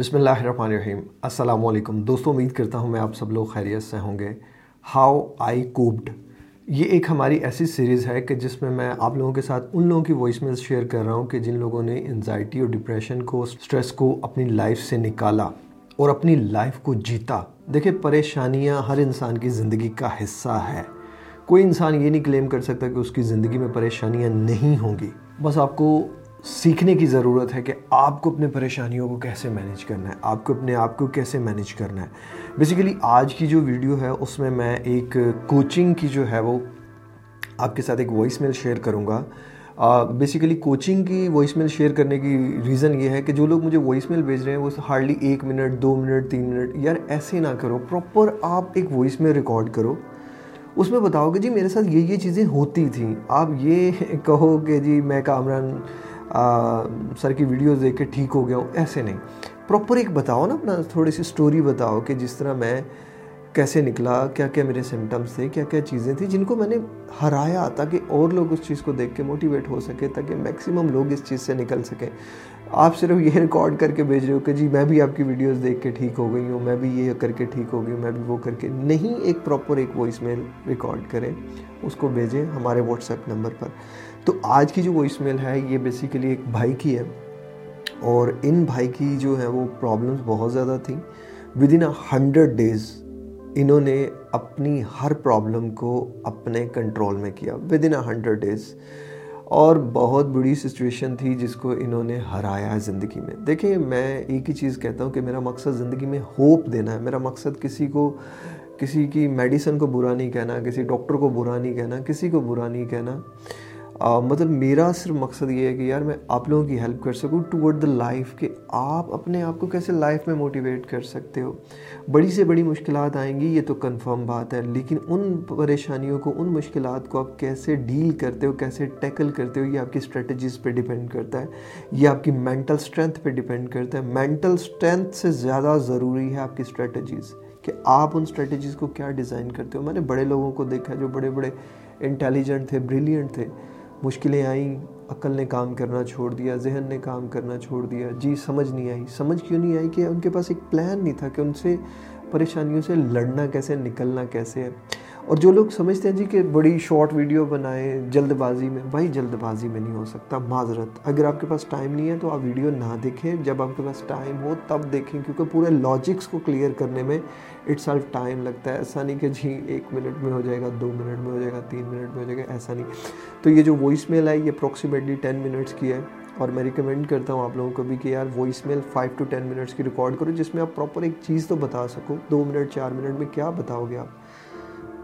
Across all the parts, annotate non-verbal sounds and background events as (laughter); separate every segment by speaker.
Speaker 1: بسم اللہ الرحمن الرحیم السلام علیکم دوستوں امید کرتا ہوں میں آپ سب لوگ خیریت سے ہوں گے۔ ہاؤ آئی کوپڈ یہ ایک ہماری ایسی سیریز ہے کہ جس میں میں آپ لوگوں کے ساتھ ان لوگوں کی وائس میل شیئر کر رہا ہوں کہ جن لوگوں نے انزائٹی اور ڈپریشن کو سٹریس کو اپنی لائف سے نکالا اور اپنی لائف کو جیتا۔ دیکھیں، پریشانیاں ہر انسان کی زندگی کا حصہ ہے۔ کوئی انسان یہ نہیں کلیم کر سکتا کہ اس کی زندگی میں پریشانیاں نہیں ہوں گی۔ بس آپ کو سیکھنے کی ضرورت ہے کہ آپ کو اپنے پریشانیوں کو کیسے مینیج کرنا ہے، آپ کو اپنے آپ کو کیسے مینیج کرنا ہے۔ بیسیکلی آج کی جو ویڈیو ہے، اس میں میں ایک کوچنگ کی جو ہے، وہ آپ کے ساتھ ایک وائس میل شیئر کروں گا۔ بیسیکلی کوچنگ کی وائس میل شیئر کرنے کی ریزن یہ ہے کہ جو لوگ مجھے وائس میل بھیج رہے ہیں، وہ ہارڈلی ایک منٹ، دو منٹ، تین منٹ، یار ایسے نہ کرو پراپر آپ ایک وائس میل ریکارڈ کرو۔ اس میں بتاؤ کہ جی میرے ساتھ یہ یہ چیزیں ہوتی تھیں۔ آپ یہ (laughs) کہو کہ جی میں کامران سر کی ویڈیوز دیکھ کے ٹھیک ہو گیا ہوں، ایسے نہیں۔ پراپر ایک بتاؤ نا اپنا، تھوڑی سی سٹوری بتاؤ کہ جس طرح میں کیسے نکلا، کیا کیا میرے سمٹمس تھے، کیا کیا چیزیں تھیں جن کو میں نے ہرایا تاکہ اور لوگ اس چیز کو دیکھ کے موٹیویٹ ہو سکے، تاکہ میکسیمم لوگ اس چیز سے نکل سکیں۔ آپ صرف یہ ریکارڈ کر کے بھیج رہے ہو کہ جی میں بھی آپ کی ویڈیوز دیکھ کے ٹھیک ہو گئی ہوں، میں بھی یہ کر کے ٹھیک ہو گئی ہوں، میں بھی وہ کر کے۔ نہیں، ایک پراپر ایک وائس میل ریکارڈ کریں، اس کو بھیجیں ہمارے واٹس ایپ نمبر پر۔ تو آج کی جو وائس میل ہے یہ بیسیکلی ایک بھائی کی ہے اور ان بھائی کی جو ہے وہ پرابلمس بہت زیادہ تھیں۔ ود ان ہنڈریڈ ڈیز انہوں نے اپنی ہر پرابلم کو اپنے کنٹرول میں کیا۔ ود ان ہنڈریڈ ڈیز اور بہت بڑی سچویشن تھی جس کو انہوں نے ہرایا ہے زندگی میں۔ دیکھیں میں ایک ہی چیز کہتا ہوں کہ میرا مقصد زندگی میں ہوپ دینا ہے۔ میرا مقصد کسی کو، کسی کی میڈیسن کو برا نہیں کہنا، کسی ڈاکٹر کو برا نہیں کہنا، کسی کو برا نہیں کہنا۔ مطلب میرا صرف مقصد یہ ہے کہ یار میں آپ لوگوں کی ہیلپ کر سکوں ٹو ورڈ دا لائف کہ آپ اپنے آپ کو کیسے لائف میں موٹیویٹ کر سکتے ہو۔ بڑی سے بڑی مشکلات آئیں گی، یہ تو کنفرم بات ہے، لیکن ان پریشانیوں کو، ان مشکلات کو آپ کیسے ڈیل کرتے ہو، کیسے ٹیکل کرتے ہو، یہ آپ کی اسٹریٹجیز پہ ڈیپینڈ کرتا ہے، یہ آپ کی مینٹل اسٹرینتھ پہ ڈیپینڈ کرتا ہے۔ مینٹل اسٹرینتھ سے زیادہ ضروری ہے آپ کی اسٹریٹجیز کہ آپ ان اسٹریٹجیز کو کیا ڈیزائن کرتے ہو۔ میں نے بڑے لوگوں کو دیکھا جو بڑے بڑے انٹیلیجنٹ تھے بریلینٹ تھے۔ مشکلیں آئیں، عقل نے کام کرنا چھوڑ دیا، ذہن نے کام کرنا چھوڑ دیا۔ جی سمجھ نہیں آئی۔ سمجھ کیوں نہیں آئی کہ ان کے پاس ایک پلان نہیں تھا کہ ان سے پریشانیوں سے لڑنا کیسے، نکلنا کیسے۔ ہے اور جو لوگ سمجھتے ہیں جی کہ بڑی شارٹ ویڈیو بنائیں جلد بازی میں، بھائی جلد بازی میں نہیں ہو سکتا، معذرت۔ اگر آپ کے پاس ٹائم نہیں ہے تو آپ ویڈیو نہ دیکھیں۔ جب آپ کے پاس ٹائم ہو تب دیکھیں، کیونکہ پورے لاجکس کو کلیئر کرنے میں اٹ سیلف ٹائم لگتا ہے۔ ایسا نہیں کہ جی ایک منٹ میں ہو جائے گا، دو منٹ میں ہو جائے گا، تین منٹ میں ہو جائے گا، ایسا نہیں۔ تو یہ جو وائس میل ہے یہ اپروکسیمیٹلی ٹین منٹس کی ہے۔ اور میں ریکمینڈ کرتا ہوں آپ لوگوں کو بھی کہ یار voice mail five to ten minutes کی ریکارڈ کرو، جس میں آپ پراپر ایک چیز تو بتا سکو۔ دو منٹ، چار منٹ میں کیا بتاؤ گے آپ؟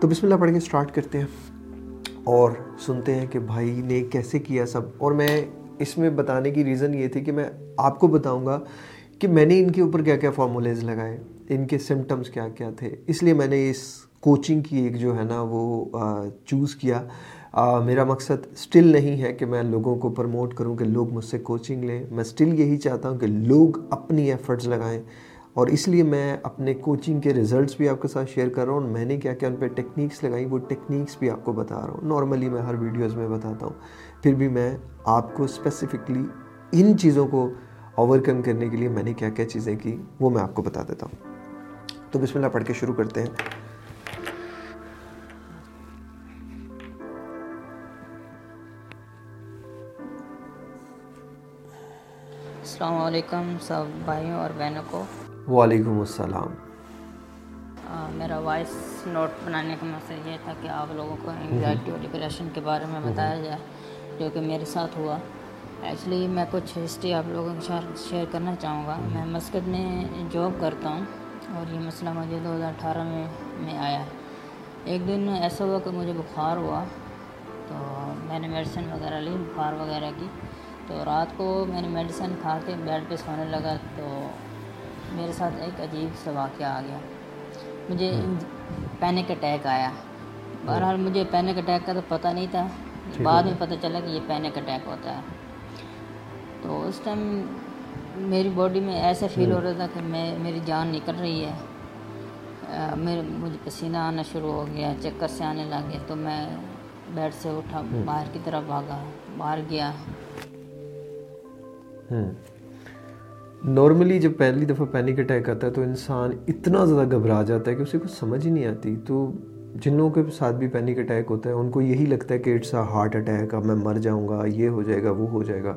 Speaker 1: تو بسم اللہ پڑھ کے سٹارٹ کرتے ہیں۔ اور سنتے ہیں کہ بھائی نے کیسے کیا سب۔ اور میں اس میں بتانے کی ریزن یہ تھی کہ میں آپ کو بتاؤں گا کہ میں نے ان کے اوپر کیا کیا فارمولیز لگائے؟ ان کے سمٹمز کیا کیا تھے؟ اس لیے میں نے اس کوچنگ کی ایک جو ہے نا وہ چوز کیا۔ میرا مقصد سٹل نہیں ہے کہ میں لوگوں کو پروموٹ کروں کہ لوگ مجھ سے کوچنگ لیں۔ میں سٹل یہی چاہتا ہوں کہ لوگ اپنی ایفرٹس لگائیں۔ اور اس لیے میں اپنے کوچنگ کے ریزلٹس بھی آپ کے ساتھ شیئر کر رہا ہوں۔ میں نے کیا کیا؟ ان پہ ٹیکنیکس لگائی۔ وہ ٹیکنیکس بھی آپ کو بتا رہا ہوں۔ نارملی میں ہر ویڈیوز میں بتاتا ہوں۔ پھر بھی میں آپ کو اسپیسیفکلی ان چیزوں کو اوور کم کرنے کے لیے میں نے کیا کیا چیزیں کی وہ میں آپ کو بتا دیتا ہوں۔ تو بسم اللہ پڑھ کے شروع کرتے ہیں۔
Speaker 2: السلام علیکم سب بھائیوں اور بہنوں کو۔
Speaker 1: وعلیکم السلام۔
Speaker 2: میرا وائس نوٹ بنانے کا مقصد یہ تھا کہ آپ لوگوں کو انگزائٹی اور ڈپریشن کے بارے میں بتایا جائے جو کہ میرے ساتھ ہوا۔ ایکچولی میں کچھ ہسٹری آپ لوگوں کے ساتھ شیئر کرنا چاہوں گا. میں مسکت میں جاب کرتا ہوں اور یہ مسئلہ مجھے دو ہزار اٹھارہ میں میں آیا ایک دن ایسا ہوا کہ مجھے بخار ہوا تو میں نے میڈیسن وغیرہ لی بخار وغیرہ کی۔ تو رات کو میں نے میڈیسن کھا کے بیڈ پہ سونے لگا تو میرے ساتھ ایک عجیب سا واقعہ آ گیا۔ مجھے پینک اٹیک آیا۔ بہرحال مجھے پینک اٹیک کا تو پتہ نہیں تھا۔ بعد میں پتہ چلا کہ یہ پینک اٹیک ہوتا ہے۔ تو اس ٹائم میری باڈی میں ایسا فیل ہو رہا تھا کہ میں میری جان نکل رہی ہے۔ میرے مجھے پسینہ آنا شروع ہو گیا چکر سے آنے لگے تو میں بیڈ سے اٹھا باہر کی طرف بھاگا باہر گیا۔
Speaker 1: نارملی جب پہلی دفعہ پینک اٹیک آتا ہے تو انسان اتنا زیادہ گھبرا جاتا ہے کہ اسے کچھ سمجھ ہی نہیں آتی۔ تو جن لوگوں کے ساتھ بھی پینک اٹیک ہوتا ہے ان کو یہی لگتا ہے کہ اٹس اے ہارٹ اٹیک اب میں مر جاؤں گا یہ ہو جائے گا وہ ہو جائے گا۔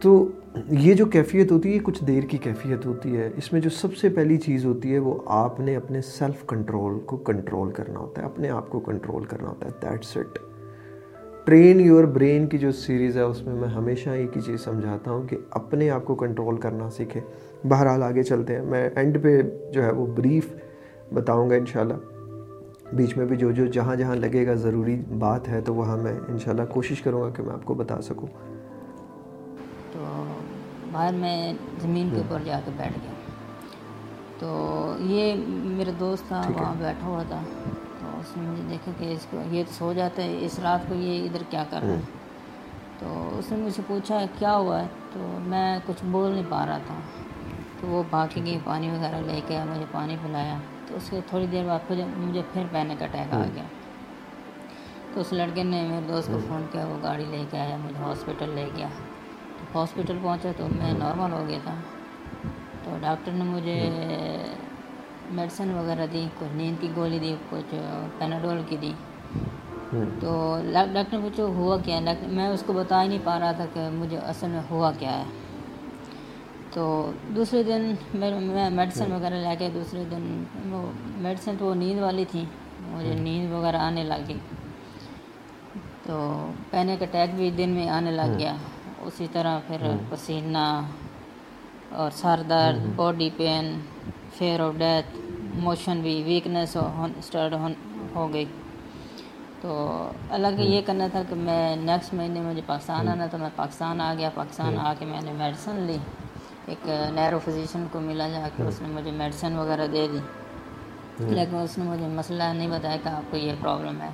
Speaker 1: تو یہ جو کیفیت ہوتی ہے، یہ کچھ دیر کی کیفیت ہوتی ہے۔ اس میں جو سب سے پہلی چیز ہوتی ہے، وہ آپ نے اپنے سیلف کنٹرول کو کنٹرول کرنا ہوتا ہے۔ اپنے آپ کو کنٹرول کرنا ہوتا ہے۔ That's it train your brain کی جو سیریز ہے، اس میں میں ہمیشہ ایک ہی چیز سمجھاتا ہوں کہ اپنے آپ کو کنٹرول کرنا سیکھیں۔ بہرحال آگے چلتے ہیں۔ میں اینڈ پہ جو ہے، وہ بریف بتاؤں گا انشاءاللہ۔ بیچ میں بھی جو جو جہاں جہاں لگے گا ضروری بات ہے، تو وہاں میں انشاءاللہ کوشش کروں گا کہ میں آپ کو بتا سکوں۔
Speaker 2: باہر میں زمین کے اوپر جا کے بیٹھ گیا۔ تو یہ میرا دوست تھا وہاں بیٹھا ہوا تھا۔ تو اس نے مجھے دیکھا کہ اس کو یہ تو سو جاتا ہے اس رات کو یہ ادھر کیا کر رہا ہے؟ تو اس نے مجھ سے پوچھا کیا ہوا ہے؟ تو میں کچھ بول نہیں پا رہا تھا۔ تو وہ باقی گئی پانی وغیرہ لے کے مجھے پانی پلایا۔ تو اس کے تھوڑی دیر بعد مجھے پھر پہنے کا اٹیک آ گیا۔ تو اس لڑکے نے میرے دوست کو فون کیا وہ گاڑی لے کے آیا مجھے ہاسپٹل لے گیا۔ ہاسپٹل پہنچا تو میں نارمل ہو گیا تھا۔ تو ڈاکٹر نے مجھے میڈیسن وغیرہ دی کچھ نیند کی گولی دی کچھ پیناڈول کی دی۔ تو ڈاکٹر نے پوچھو ہوا کیا ہے؟ میں اس کو بتا ہی نہیں پا رہا تھا کہ مجھے اصل میں ہوا کیا ہے۔ تو دوسرے دن میں میڈیسن وغیرہ لے کے دوسرے دن وہ میڈیسن تو وہ نیند والی تھی۔ مجھے نیند وغیرہ آنے لگ گئی۔ تو پینک اٹیک بھی دن میں آنے لگ گیا۔ اسی طرح پھر پسینہ اور سر درد body pain fear of death motion بھی ویکنیس اسٹارٹ ہو گئی۔ تو الگ یہ کرنا تھا کہ میں نیکسٹ مہینے مجھے پاکستان آنا تھا میں پاکستان آ گیا۔ پاکستان آ کے میں نے میڈیسن لی۔ ایک نیرو فزیشین کو ملا جا کے اس نے مجھے میڈیسن وغیرہ دے دی۔ لیکن اس نے مجھے مسئلہ نہیں بتایا کہ آپ کو یہ پرابلم ہے۔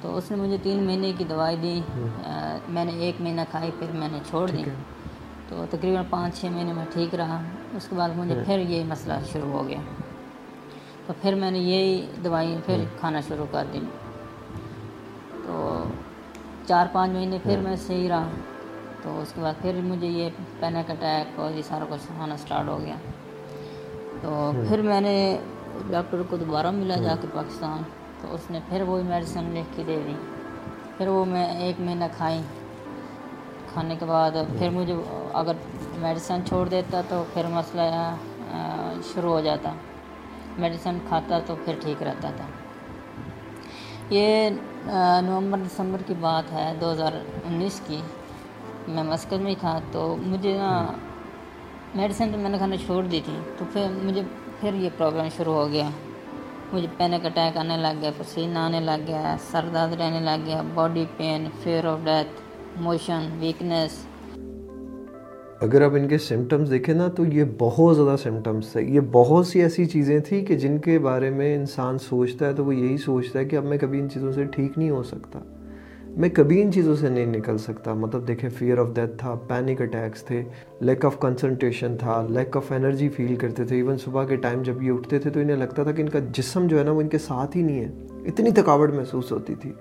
Speaker 2: تو اس نے مجھے تین مہینے کی دوائی دی میں نے ایک مہینہ کھائی پھر میں نے چھوڑ دی۔ تو تقریباً پانچ چھ مہینے میں ٹھیک رہا۔ اس کے بعد مجھے پھر یہ مسئلہ شروع ہو گیا۔ تو پھر میں نے یہی دوائی پھر کھانا شروع کر دی۔ تو چار پانچ مہینے پھر میں صحیح رہا۔ تو اس کے بعد پھر مجھے یہ پینک اٹیک اور یہ سارا کچھ ہونا اسٹارٹ ہو گیا۔ تو پھر میں نے ڈاکٹر کو دوبارہ ملا جا کے پاکستان۔ تو اس نے پھر وہی میڈیسن لکھ کے دے دی۔ پھر وہ میں ایک مہینہ کھائی۔ کھانے کے بعد پھر مجھے اگر میڈیسن چھوڑ دیتا تو پھر مسئلہ شروع ہو جاتا۔ میڈیسن کھاتا تو پھر ٹھیک رہتا تھا۔ یہ نومبر، دسمبر کی بات ہے، دو ہزار انیس کی۔ میں مسکت میں تھا تو مجھے نا میڈیسن تو میں نے کھانا چھوڑ دی تھی۔ تو پھر مجھے پھر یہ پرابلم شروع ہو گیا۔ مجھے پینک اٹیک آنے لگ گیا پسینہ آنے لگ گیا سر درد رہنے لگ گیا body pain fear of death motion weakness
Speaker 1: اگر آپ ان کے سمٹمز دیکھیں نا تو یہ بہت زیادہ سمٹمس تھے یہ بہت سی ایسی چیزیں تھیں کہ جن کے بارے میں انسان سوچتا ہے تو وہ یہی سوچتا ہے کہ اب میں کبھی ان چیزوں سے ٹھیک نہیں ہو سکتا میں کبھی ان چیزوں سے نہیں نکل سکتا۔ مطلب دیکھیں فیئر آف ڈیتھ تھا پینک اٹیکس تھے لیک آف کنسنٹریشن تھا لیک آف انرجی فیل کرتے تھے۔ ایون صبح کے ٹائم جب یہ اٹھتے تھے تو انہیں لگتا تھا کہ ان کا جسم جو ہے نا، وہ ان کے ساتھ ہی نہیں ہے۔ اتنی تھکاوٹ محسوس ہوتی تھی۔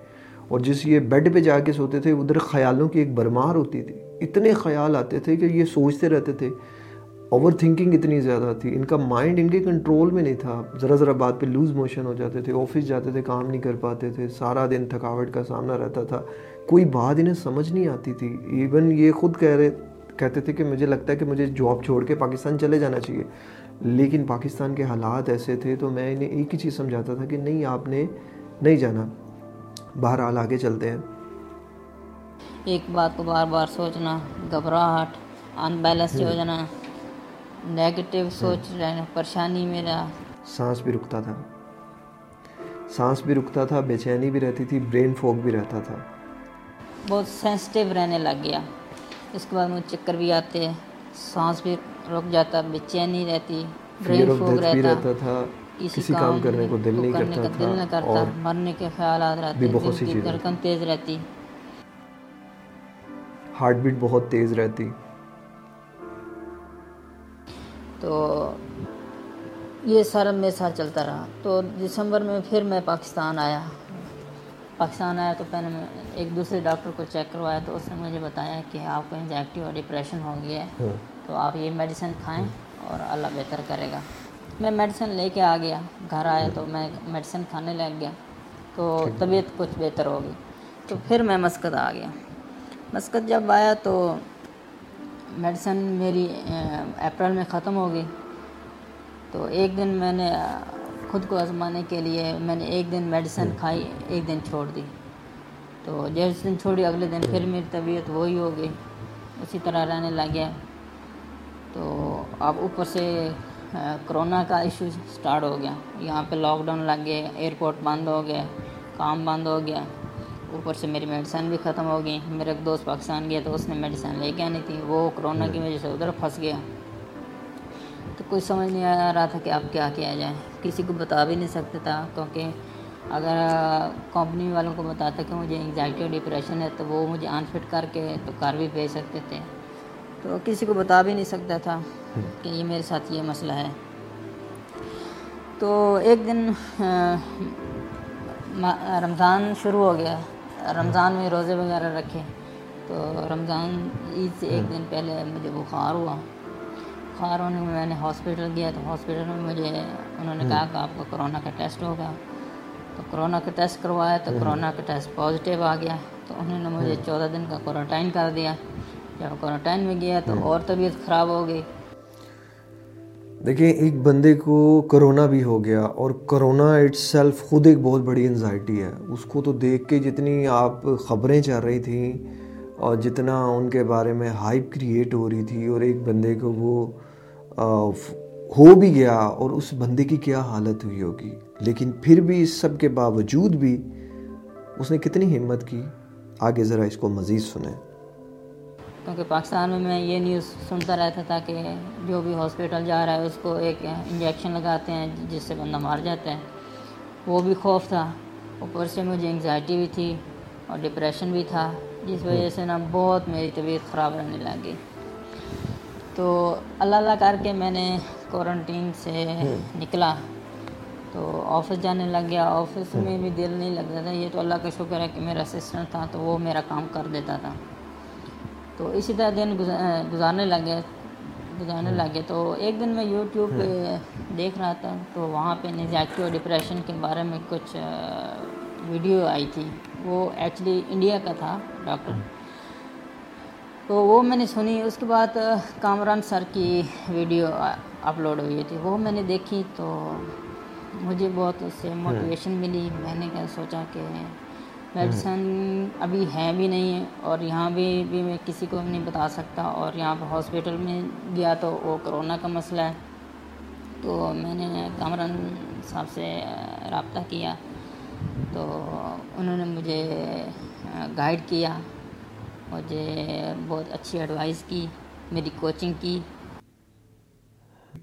Speaker 1: اور جس یہ بیڈ پہ جا کے سوتے تھے، ادھر خیالوں کی ایک برمار ہوتی تھی۔ اتنے خیال آتے تھے کہ یہ سوچتے رہتے تھے اوور تھنکنگ اتنی زیادہ تھی ان کا مائنڈ ان کے کنٹرول میں نہیں تھا ذرا ذرا بات پہ لوز موشن ہو جاتے تھے آفس جاتے تھے کام نہیں کر پاتے تھے سارا دن تھکاوٹ کا سامنا رہتا تھا کوئی بات انہیں سمجھ نہیں آتی تھی ایون یہ خود کہہ رہے کہتے تھے کہ مجھے لگتا ہے کہ مجھے جاب چھوڑ کے پاکستان چلے جانا چاہیے لیکن پاکستان کے حالات ایسے تھے تو میں انہیں ایک ہی چیز سمجھاتا تھا کہ نہیں آپ نے نہیں جانا بہرحال آگے چلتے ہیں
Speaker 2: ایک بات کو بار بار سوچنا گھبراہٹ ان بیلنس ہو جانا نیگیٹو سوچ رہنا پریشانی میرا
Speaker 1: سانس بھی رکتا تھا سانس بھی رکتا تھا بے چینی بھی رہتی تھی برین فوک بھی رہتا تھا
Speaker 2: بہت سینسٹیو رہنے لگ گیا اس کے بعد مجھے چکر بھی آتے سانس بھی رک جاتا بے چینی رہتی برین فوک رہتا
Speaker 1: تھا کسی کام کرنے کو دل نہیں کرتا
Speaker 2: دل نہ کرتا مرنے کے خیالات رہتے
Speaker 1: بہت سی
Speaker 2: دھڑکن تیز رہتی
Speaker 1: ہارٹ بیٹ بہت تیز رہتی
Speaker 2: تو یہ سارا میرے ساتھ چلتا رہا۔ تو دسمبر میں پھر میں پاکستان آیا۔ پاکستان آیا تو پہلے میں ایک دوسرے ڈاکٹر کو چیک کروایا تو اس نے مجھے بتایا کہ آپ کو انجیکٹیو اور ڈپریشن ہو گیا ہے۔ تو آپ یہ میڈیسن کھائیں اور اللہ بہتر کرے گا۔ میں میڈیسن لے کے آ گیا۔ گھر آیا تو میں میڈیسن کھانے لگ گیا۔ تو طبیعت کچھ بہتر ہو گئی تو پھر میں مسقط آ گیا۔ مسقط جب آیا تو میڈیسن میری اپریل میں ختم ہو گئی۔ تو ایک دن میں نے خود کو آزمانے کے لیے میں نے ایک دن میڈیسن کھائی ایک دن چھوڑ دی۔ تو جس دن چھوڑی اگلے دن پھر میری طبیعت وہی ہو گئی۔ اسی طرح رہنے لگ گیا تو اب اوپر سے کرونا کا ایشو سٹارٹ ہو گیا۔ یہاں پہ لاک ڈاؤن لگ گئے ایئرپورٹ بند ہو گیا کام بند ہو گیا۔ اوپر سے میری میڈیسن بھی ختم ہو گئی۔ میرا ایک دوست پاکستان گیا تو اس نے میڈیسن لے کے آنی تھی۔ وہ کرونا کی وجہ سے ادھر پھنس گیا۔ تو کوئی سمجھ نہیں آ رہا تھا کہ اب کیا کیا جائے۔ کسی کو بتا بھی نہیں سکتا تھا کیونکہ اگر کمپنی والوں کو بتاتا کہ مجھے انگزائٹی اور ڈپریشن ہے تو وہ مجھے آن فٹ کر کے تو کار بھی بھیج سکتے تھے۔ تو کسی کو بتا بھی نہیں سکتا تھا کہ یہ میرے ساتھ یہ مسئلہ ہے۔ تو ایک دن رمضان شروع ہو گیا۔ رمضان میں روزے وغیرہ رکھے۔ تو رمضان عید سے ایک دن پہلے مجھے بخار ہوا۔ بخار ہونے میں میں نے ہاسپٹل گیا تو ہاسپٹل میں مجھے انہوں نے کہا کہ آپ کو کرونا کا ٹیسٹ ہوگا۔ تو کرونا کا ٹیسٹ کروایا تو کرونا کا ٹیسٹ پازیٹیو آ گیا۔ تو انہوں نے مجھے چودہ دن کا کوارنٹائن کر دیا۔ جب کوارنٹائن میں گیا تو اور طبیعت خراب ہو گئی۔
Speaker 1: دیکھیں، ایک بندے کو کرونا بھی ہو گیا اور کرونا اٹ سیلف خود ایک بہت بڑی انزائٹی ہے۔ اس کو تو دیکھ کے جتنی آپ خبریں چل رہی تھیں اور جتنا ان کے بارے میں ہائپ کریٹ ہو رہی تھی اور ایک بندے کو وہ ہو بھی گیا اور اس بندے کی کیا حالت ہوئی ہوگی۔ لیکن پھر بھی اس سب کے باوجود بھی اس نے کتنی ہمت کی؟ آگے ذرا اس کو مزید سنیں۔
Speaker 2: کیونکہ پاکستان میں میں یہ نیوز سنتا رہتا تھا کہ جو بھی ہاسپٹل جا رہا ہے اس کو ایک انجیکشن لگاتے ہیں جس سے بندہ مار جاتا ہے۔ وہ بھی خوف تھا۔ اوپر سے مجھے انگزائٹی بھی تھی اور ڈپریشن بھی تھا جس وجہ سے نا بہت میری طبیعت خراب رہنے لگی تو اللہ اللہ کر کے میں نے کوارنٹین سے نکلا۔ تو آفس جانے لگ گیا۔ آفس میں بھی دل نہیں لگتا تھا۔ یہ تو اللہ کا شکر ہے کہ میرا اسسٹنٹ تھا تو وہ میرا کام کر دیتا تھا۔ تو اسی طرح دن گزارنے لگے گزارنے لگے تو ایک دن میں یوٹیوب پہ دیکھ رہا تھا تو وہاں پہ نزیکٹی اور ڈپریشن کے بارے میں کچھ ویڈیو آئی تھی۔ وہ ایکچولی انڈیا کا تھا ڈاکٹر تو وہ میں نے سنی۔ اس کے بعد کامران سر کی ویڈیو اپلوڈ ہوئی تھی۔ وہ میں نے دیکھی تو مجھے بہت اس سے موٹیویشن ملی۔ میں نے کیا سوچا کہ میڈیسن ابھی ہے بھی نہیں اور یہاں بھی بھی میں کسی کو نہیں بتا سکتا اور یہاں پہ ہاسپٹل میں گیا تو وہ کرونا کا مسئلہ ہے تو میں نے کامران صاحب سے رابطہ کیا تو انہوں نے مجھے گائیڈ کیا مجھے بہت اچھی ایڈوائز کی میری کوچنگ کی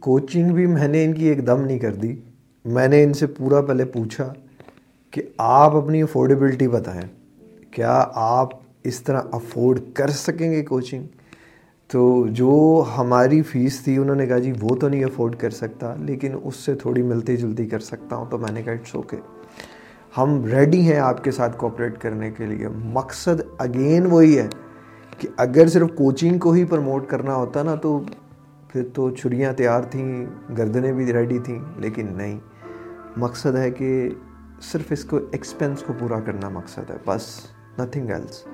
Speaker 1: کوچنگ بھی میں نے ان کی ایک دم نہیں کر دی میں نے ان سے پورا پہلے پوچھا کہ آپ اپنی افورڈیبلٹی بتائیں۔ کیا آپ اس طرح افورڈ کر سکیں گے کوچنگ تو جو ہماری فیس تھی، انہوں نے کہا جی وہ تو نہیں افورڈ کر سکتا، لیکن اس سے تھوڑی ملتی جلتی کر سکتا ہوں، تو میں نے کہا اٹس اوکے ہم ریڈی ہیں آپ کے ساتھ کوپریٹ کرنے کے لیے۔ مقصد اگین وہی ہے کہ اگر صرف کوچنگ کو ہی پروموٹ کرنا ہوتا نا، تو پھر تو چھریاں تیار تھیں، گردنیں بھی ریڈی تھیں، لیکن نہیں۔ مقصد ہے کہ صرف اس کو ایکسپینس کو پورا کرنا مقصد ہے، بس نتھنگ ایلس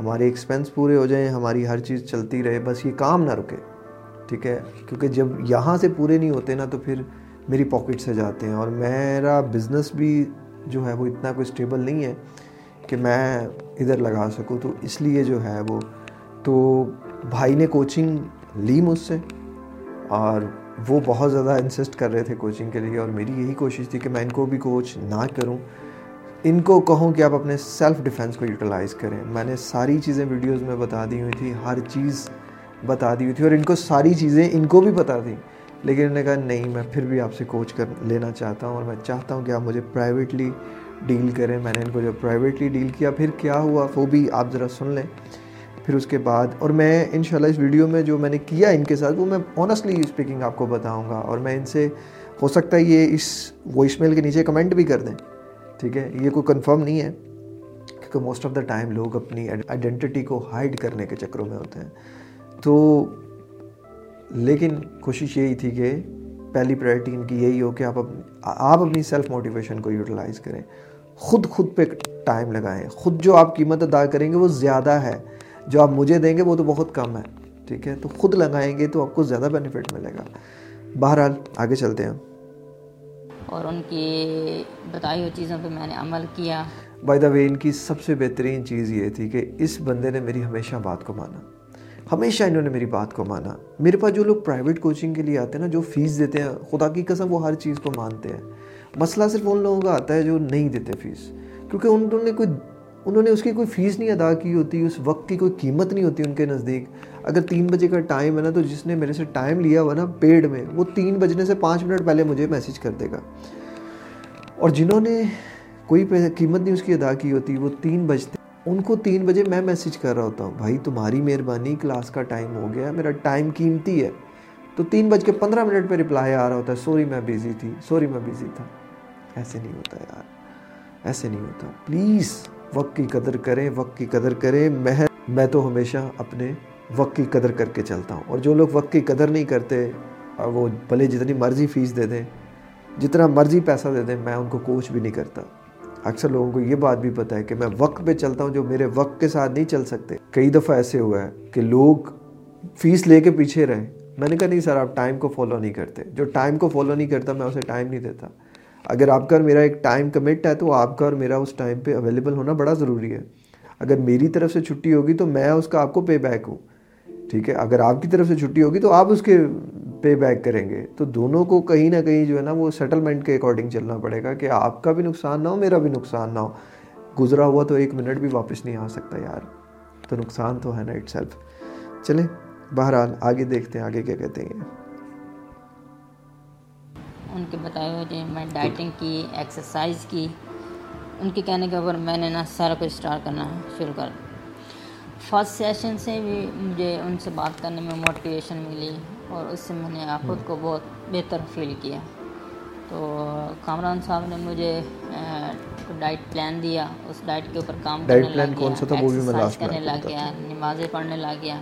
Speaker 1: ہمارے ایکسپینس پورے ہو جائیں، ہماری ہر چیز چلتی رہے، بس یہ کام نہ رکے، ٹھیک ہے؟ کیونکہ جب یہاں سے پورے نہیں ہوتے نا، تو پھر میری پاکٹ سے جاتے ہیں اور میرا بزنس بھی جو ہے وہ اتنا کوئی اسٹیبل نہیں ہے کہ میں ادھر لگا سکوں۔ تو اس لیے جو ہے وہ، تو بھائی نے کوچنگ لی مجھ سے اور وہ بہت زیادہ انسسٹ کر رہے تھے کوچنگ کے لیے اور میری یہی کوشش تھی کہ میں ان کو بھی کوچ نہ کروں۔ ان کو کہوں کہ آپ اپنے سیلف ڈیفینس کو یوٹیلائز کریں۔ میں نے ساری چیزیں ویڈیوز میں بتا دی ہوئی تھی، ہر چیز بتا دی ہوئی تھی اور ان کو ساری چیزیں ان کو بھی بتا دیں لیکن انہوں نے کہا، نہیں، میں پھر بھی آپ سے کوچ کر لینا چاہتا ہوں اور میں چاہتا ہوں کہ آپ مجھے پرائیویٹلی ڈیل کریں۔ میں نے ان کو جب پرائیویٹلی ڈیل کیا، پھر کیا ہوا؟ وہ بھی آپ ذرا سن لیں۔ پھر اس کے بعد، اور میں انشاءاللہ اس ویڈیو میں جو میں نے کیا ان کے ساتھ، وہ میں آنیسٹلی اسپیکنگ آپ کو بتاؤں گا، اور میں ان سے ہو سکتا ہے یہ اس وائس میل کے نیچے کمنٹ بھی کر دیں، ٹھیک ہے؟ یہ کوئی کنفرم نہیں ہے، کیونکہ موسٹ آف دا ٹائم لوگ اپنی آئیڈینٹی کو ہائڈ کرنے کے چکروں میں ہوتے ہیں۔ تو لیکن کوشش یہی تھی کہ پہلی پرائرٹی ان کی یہی ہو کہ آپ اپنی آپ اپنی سیلف موٹیویشن کو یوٹیلائز کریں۔ خود خود پہ ٹائم لگائیں۔ خود جو آپ قیمت ادا کریں گے وہ زیادہ ہے۔ جو آپ مجھے دیں گے وہ تو بہت کم ہے ٹھیک ہے؟ تو خود لگائیں گے تو آپ کو زیادہ بینیفٹ ملے گا۔ بہرحال آگے چلتے ہیں
Speaker 2: اور ان کی بتائی ہوئی چیزوں پہ میں نے عمل کیا۔
Speaker 1: بائی دا وے ان کی سب سے بہترین چیز یہ تھی کہ اس بندے نے میری ہمیشہ بات کو مانا۔ ہمیشہ انہوں نے میری بات کو مانا۔ میرے پاس جو لوگ پرائیویٹ کوچنگ کے لیے آتے ہیں نا جو فیس دیتے ہیں خدا کی قسم وہ ہر چیز کو مانتے ہیں۔ مسئلہ صرف ان لوگوں کا آتا ہے جو نہیں دیتے فیس کیونکہ انہوں نے کوئی انہوں نے اس کی کوئی فیس نہیں ادا کی ہوتی، اس وقت کی کوئی قیمت نہیں ہوتی ان کے نزدیک۔ اگر تین بجے کا ٹائم ہے نا، تو جس نے میرے سے ٹائم لیا ہوا نا پیڈ میں، وہ تین بجنے سے پانچ منٹ پہلے مجھے میسیج کر دے گا۔ اور جنہوں نے کوئی قیمت نہیں اس کی ادا کی ہوتی، وہ تین بجتے، ان کو تین بجے میں میسیج کر رہا ہوتا ہوں، بھائی، تمہاری مہربانی، کلاس کا ٹائم ہو گیا، میرا ٹائم قیمتی ہے۔ تو تین بج کے پندرہ منٹ پہ رپلائی آ رہا ہوتا ہے سوری میں بیزی تھی سوری میں بیزی تھا۔ ایسے نہیں ہوتا یار، ایسے نہیں ہوتا۔ پلیز وقت کی قدر کریں، وقت کی قدر کریں میں میں تو ہمیشہ اپنے وقت کی قدر کر کے چلتا ہوں۔ اور جو لوگ وقت کی قدر نہیں کرتے، اور وہ بھلے جتنی مرضی فیس دے دیں، جتنا مرضی پیسہ دے دیں، میں ان کو کوچ بھی نہیں کرتا۔ اکثر لوگوں کو یہ بات بھی پتہ ہے کہ میں وقت پہ چلتا ہوں جو میرے وقت کے ساتھ نہیں چل سکتے۔ کئی دفعہ ایسے ہوا ہے کہ لوگ فیس لے کے پیچھے رہیں۔ میں نے کہا نہیں سر، آپ ٹائم کو فالو نہیں کرتے۔ جو ٹائم کو فالو نہیں کرتا، میں اسے ٹائم نہیں دیتا۔ اگر آپ کا اور میرا ایک ٹائم کمٹ ہے تو آپ کا اور میرا اس ٹائم پہ اویلیبل ہونا بڑا ضروری ہے۔ اگر میری طرف سے چھٹی ہوگی تو میں اس کا آپ کو پے بیک ہوں۔ ٹھیک ہے؟ اگر آپ کی طرف سے چھٹی ہوگی تو آپ اس کے پے بیک کریں گے۔ تو دونوں کو کہیں نہ کہیں جو ہے نا وہ سیٹلمنٹ کے اکارڈنگ چلنا پڑے گا کہ آپ کا بھی نقصان نہ ہو، میرا بھی نقصان نہ ہو۔ گزرا ہوا تو ایک منٹ بھی واپس نہیں آ سکتا یار۔ تو نقصان تو ہے نا اٹ سیلف چلیں، بہرحال آگے دیکھتے ہیں آگے کیا کہتے ہیں۔
Speaker 2: ان کے بتائے ہوئے میں ڈائٹنگ کی ایکسرسائز کی۔ ان کے کہنے کے اوپر میں نے نا سارا کچھ اسٹارٹ کرنا شروع کر۔ فرسٹ سیشن سے بھی مجھے ان سے بات کرنے میں موٹیویشن ملی اور اس سے میں نے خود کو بہت بہتر فیل کیا۔ تو کامران صاحب نے مجھے ڈائٹ پلان دیا۔ اس ڈائٹ کے اوپر کام کرنے لگ گیا۔ کرنے لگ گیا۔ نمازیں پڑھنے لگ گیا۔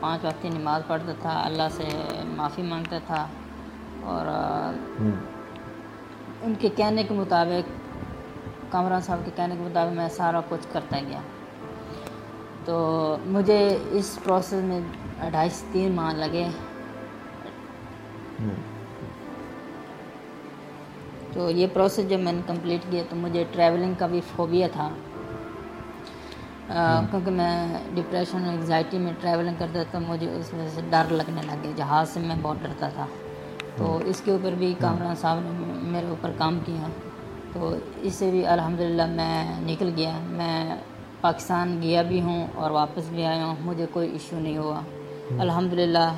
Speaker 2: پانچ وقت نماز پڑھتا تھا۔ اللہ سے معافی مانگتا تھا۔ اور ان کے کہنے کے مطابق کامران صاحب کے کہنے کے مطابق میں سارا کچھ کرتا گیا۔ تو مجھے اس پروسیس میں اڑھائی سے تین ماہ لگے۔ تو یہ پروسیس جب میں نے کمپلیٹ کیا تو مجھے ٹریولنگ کا بھی فوبیا تھا۔ کیونکہ میں ڈپریشن اور انگزائٹی میں ٹریولنگ کرتا تھا تو مجھے اس وجہ سے ڈر لگنے لگے۔ جہاز سے میں بہت ڈرتا تھا۔ تو اس کے اوپر بھی کامران صاحب نے میرے اوپر کام کیا۔ تو اس سے بھی الحمدللہ میں نکل گیا۔ میں پاکستان گیا بھی ہوں اور واپس بھی آیا ہوں۔ مجھے کوئی ایشو نہیں ہوا۔ الحمدللہ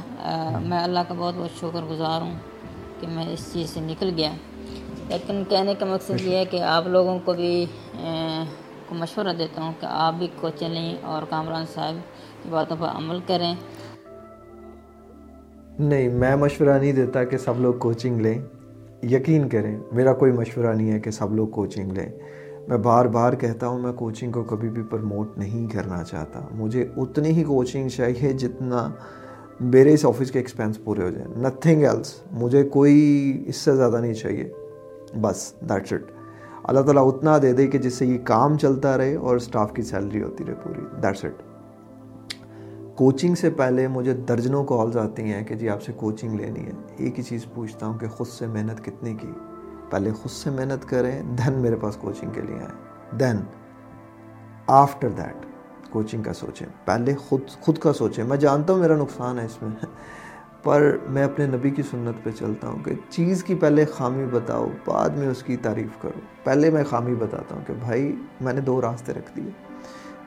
Speaker 2: میں اللہ کا بہت بہت شکر گزار ہوں کہ میں اس چیز سے نکل گیا۔ لیکن کہنے کا مقصد یہ ہے کہ آپ لوگوں کو بھی کو مشورہ دیتا ہوں کہ آپ بھی کوچیں لیں اور کامران صاحب کی باتوں پر عمل کریں۔
Speaker 1: نہیں، میں مشورہ نہیں دیتا کہ سب لوگ کوچنگ لیں۔ یقین کریں، میرا کوئی مشورہ نہیں ہے کہ سب لوگ کوچنگ لیں۔ میں بار بار کہتا ہوں، میں کوچنگ کو کبھی بھی پرموٹ نہیں کرنا چاہتا۔ مجھے اتنی ہی کوچنگ چاہیے جتنا میرے اس آفس کے ایکسپینس پورے ہو جائیں۔ نتھنگ ایلس مجھے کوئی اس سے زیادہ نہیں چاہیے۔ بس دیٹس اٹ اللہ تعالیٰ اتنا دے دے کہ جس سے یہ کام چلتا رہے اور اسٹاف کی سیلری ہوتی رہے پوری۔ دیٹس اٹ کوچنگ سے پہلے مجھے درجنوں کالز آتی ہیں کہ جی آپ سے کوچنگ لینی ہے۔ ایک ہی چیز پوچھتا ہوں کہ خود سے محنت کتنی کی؟ پہلے خود سے محنت کریں دین میرے پاس کوچنگ کے لیے آئیں۔ دین آفٹر دیٹ کوچنگ کا سوچیں۔ پہلے خود خود کا سوچیں۔ میں جانتا ہوں میرا نقصان ہے اس میں، پر میں اپنے نبی کی سنت پہ چلتا ہوں کہ چیز کی پہلے خامی بتاؤ، بعد میں اس کی تعریف کرو۔ پہلے میں خامی بتاتا ہوں کہ بھائی میں نے دو راستے رکھ دیے۔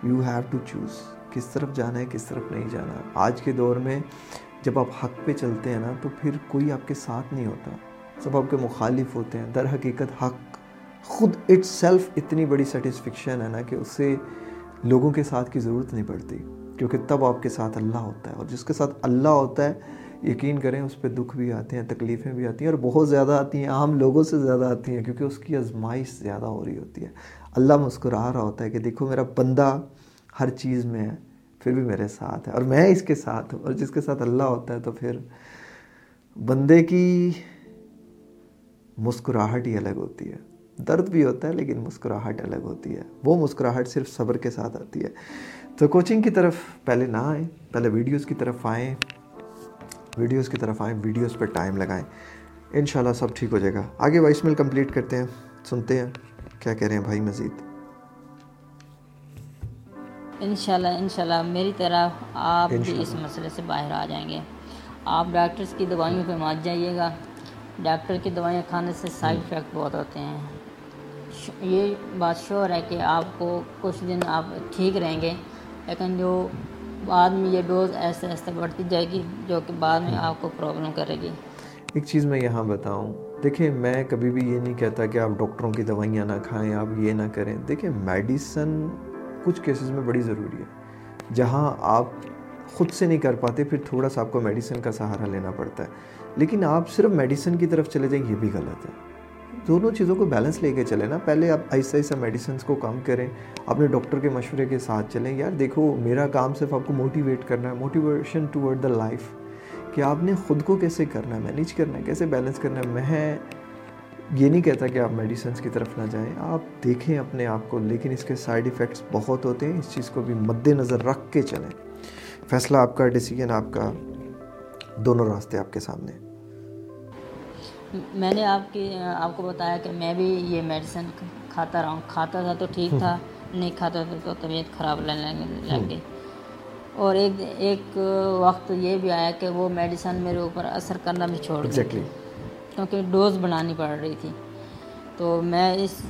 Speaker 1: یو ہیو ٹو چوز کس طرف جانا ہے، کس طرف نہیں جانا۔ آج کے دور میں جب آپ حق پہ چلتے ہیں نا، تو پھر کوئی آپ کے ساتھ نہیں ہوتا۔ سب آپ کے مخالف ہوتے ہیں۔ در حقیقت حق خود اٹ سیلف اتنی بڑی سیٹسفکشن ہے نا کہ اس سے لوگوں کے ساتھ کی ضرورت نہیں پڑتی۔ کیونکہ تب آپ کے ساتھ اللہ ہوتا ہے۔ اور جس کے ساتھ اللہ ہوتا ہے، یقین کریں اس پہ دکھ بھی آتے ہیں، تکلیفیں بھی آتی ہیں اور بہت زیادہ آتی ہیں، عام لوگوں سے زیادہ آتی ہیں۔ کیونکہ اس کی آزمائش زیادہ ہو رہی ہوتی ہے۔ اللہ مسکرا رہا ہوتا ہے کہ دیکھو میرا بندہ ہر چیز میں ہے پھر بھی میرے ساتھ ہے اور میں اس کے ساتھ ہوں اور جس کے ساتھ اللہ ہوتا ہے تو پھر بندے کی مسکراہٹ ہی الگ ہوتی ہے۔ درد بھی ہوتا ہے لیکن مسکراہٹ الگ ہوتی ہے۔ وہ مسکراہٹ صرف صبر کے ساتھ آتی ہے۔ تو کوچنگ کی طرف پہلے نہ آئیں، پہلے ویڈیوز کی طرف آئیں۔ ویڈیوز کی طرف آئیں ویڈیوز پہ ٹائم لگائیں۔ انشاءاللہ سب ٹھیک ہو جائے گا۔ آگے وائس میل کمپلیٹ کرتے ہیں، سنتے ہیں۔ کیا کہہ رہے ہیں بھائی مزید؟
Speaker 2: انشاءاللہ انشاءاللہ میری طرح آپ بھی اس مسئلے سے باہر آ جائیں گے۔ آپ ڈاکٹرز کی دوائیوں پہ مات جائیے گا۔ ڈاکٹر کی دوائیاں کھانے سے سائڈ افیکٹ بہت ہوتے ہیں۔ یہ بات شور ہے کہ آپ کو کچھ دن آپ ٹھیک رہیں گے لیکن جو بعد میں یہ ڈوز ایسے ایسے بڑھتی جائے گی جو کہ بعد میں آپ کو پرابلم کرے گی۔
Speaker 1: ایک چیز میں یہاں بتاؤں دیکھیں میں کبھی بھی یہ نہیں کہتا کہ آپ ڈاکٹروں کی دوائیاں نہ کھائیں آپ یہ نہ کریں۔ دیکھیں میڈیسن کچھ کیسز میں بڑی ضروری ہے۔ جہاں آپ خود سے نہیں کر پاتے، پھر تھوڑا سا آپ کو میڈیسن کا سہارا لینا پڑتا ہے۔ لیکن آپ صرف میڈیسن کی طرف چلے جائیں، یہ بھی غلط ہے۔ دونوں چیزوں کو بیلنس لے کے چلیں نا۔ پہلے آپ ایسا ایسا میڈیسنس کو کم کریں۔ اپنے ڈاکٹر کے مشورے کے ساتھ چلیں۔ یار دیکھو، میرا کام صرف آپ کو موٹیویٹ کرنا ہے موٹیویشن ٹورڈ دا لائف کہ آپ نے خود کو کیسے کرنا ہے مینیج کرنا ہے، کیسے بیلنس کرنا ہے۔ میں یہ نہیں کہتا کہ آپ میڈیسنس کی طرف نہ جائیں۔ آپ دیکھیں اپنے آپ کو لیکن اس کے سائیڈ ایفیکٹس بہت ہوتے ہیں۔ اس چیز کو بھی مد نظر رکھ کے چلیں۔ فیصلہ آپ کا ڈیسیجن آپ کا دونوں راستے آپ کے سامنے۔
Speaker 2: میں نے آپ کی آپ کو بتایا کہ میں بھی یہ میڈیسن کھاتا رہا ہوں۔ کھاتا تھا تو ٹھیک تھا نہیں کھاتا تھا تو طبیعت خراب لگ گئی اور ایک ایک وقت یہ بھی آیا کہ وہ میڈیسن میرے اوپر اثر کرنا بھی چھوڑ دی کیونکہ ڈوز بنانی پڑ رہی تھی۔ تو میں اس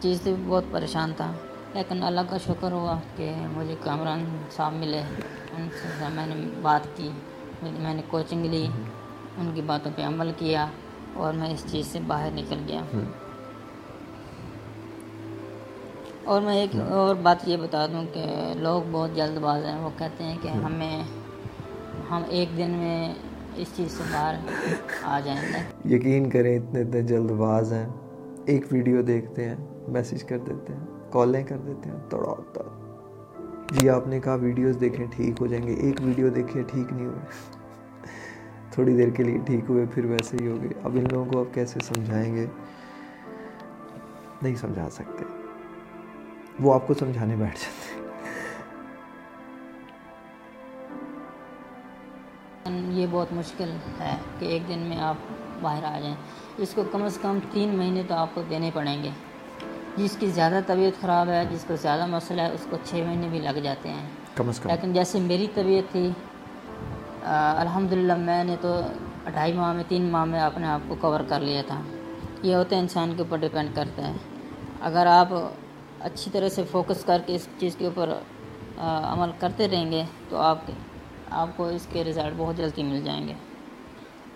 Speaker 2: چیز سے بہت پریشان تھا۔ لیکن اللہ کا شکر ہوا کہ مجھے کامران صاحب ملے۔ ان سے میں نے بات کی میں نے کوچنگ لی ان کی باتوں پہ عمل کیا اور میں اس چیز سے باہر نکل گیا۔ اور میں ایک اور بات یہ بتا دوں کہ لوگ بہت جلد باز ہیں۔ وہ کہتے ہیں کہ ہمیں ہم ایک دن میں اس چیز سے باہر آ جائیں گے۔
Speaker 1: یقین کریں اتنے اتنے جلد باز ہیں۔ ایک ویڈیو دیکھتے ہیں میسیج کر دیتے ہیں، کالیں کر دیتے ہیں، توڑا ہوتا جی آپ نے کہا ویڈیوز دیکھیں ٹھیک ہو جائیں گے۔ ایک ویڈیو دیکھیں ٹھیک نہیں ہوئے۔ تھوڑی دیر کے لیے ٹھیک ہوئے، پھر ویسے ہی ہو گئے۔ اب ان لوگوں کو آپ کیسے سمجھائیں گے؟ نہیں سمجھا سکتے۔ وہ آپ کو سمجھانے بیٹھ جاتے
Speaker 2: یہ بہت مشکل ہے کہ ایک دن میں آپ باہر آ جائیں۔ اس کو کم از کم تین مہینے تو آپ کو دینے پڑیں گے۔ جس کی زیادہ طبیعت خراب ہے جس کو زیادہ مسئلہ ہے اس کو چھ مہینے بھی لگ جاتے ہیں۔
Speaker 1: کم از کم۔
Speaker 2: لیکن جیسے میری طبیعت تھی الحمدللہ میں نے تو ڈھائی ماہ میں تین ماہ میں اپنے آپ کو کور کر لیا تھا۔ یہ ہوتا ہے انسان کے اوپر ڈپینڈ کرتا ہے اگر آپ اچھی طرح سے فوکس کر کے اس چیز کے اوپر عمل کرتے رہیں گے تو آپ کے آپ کو اس کے رزلٹ بہت جلدی مل جائیں گے۔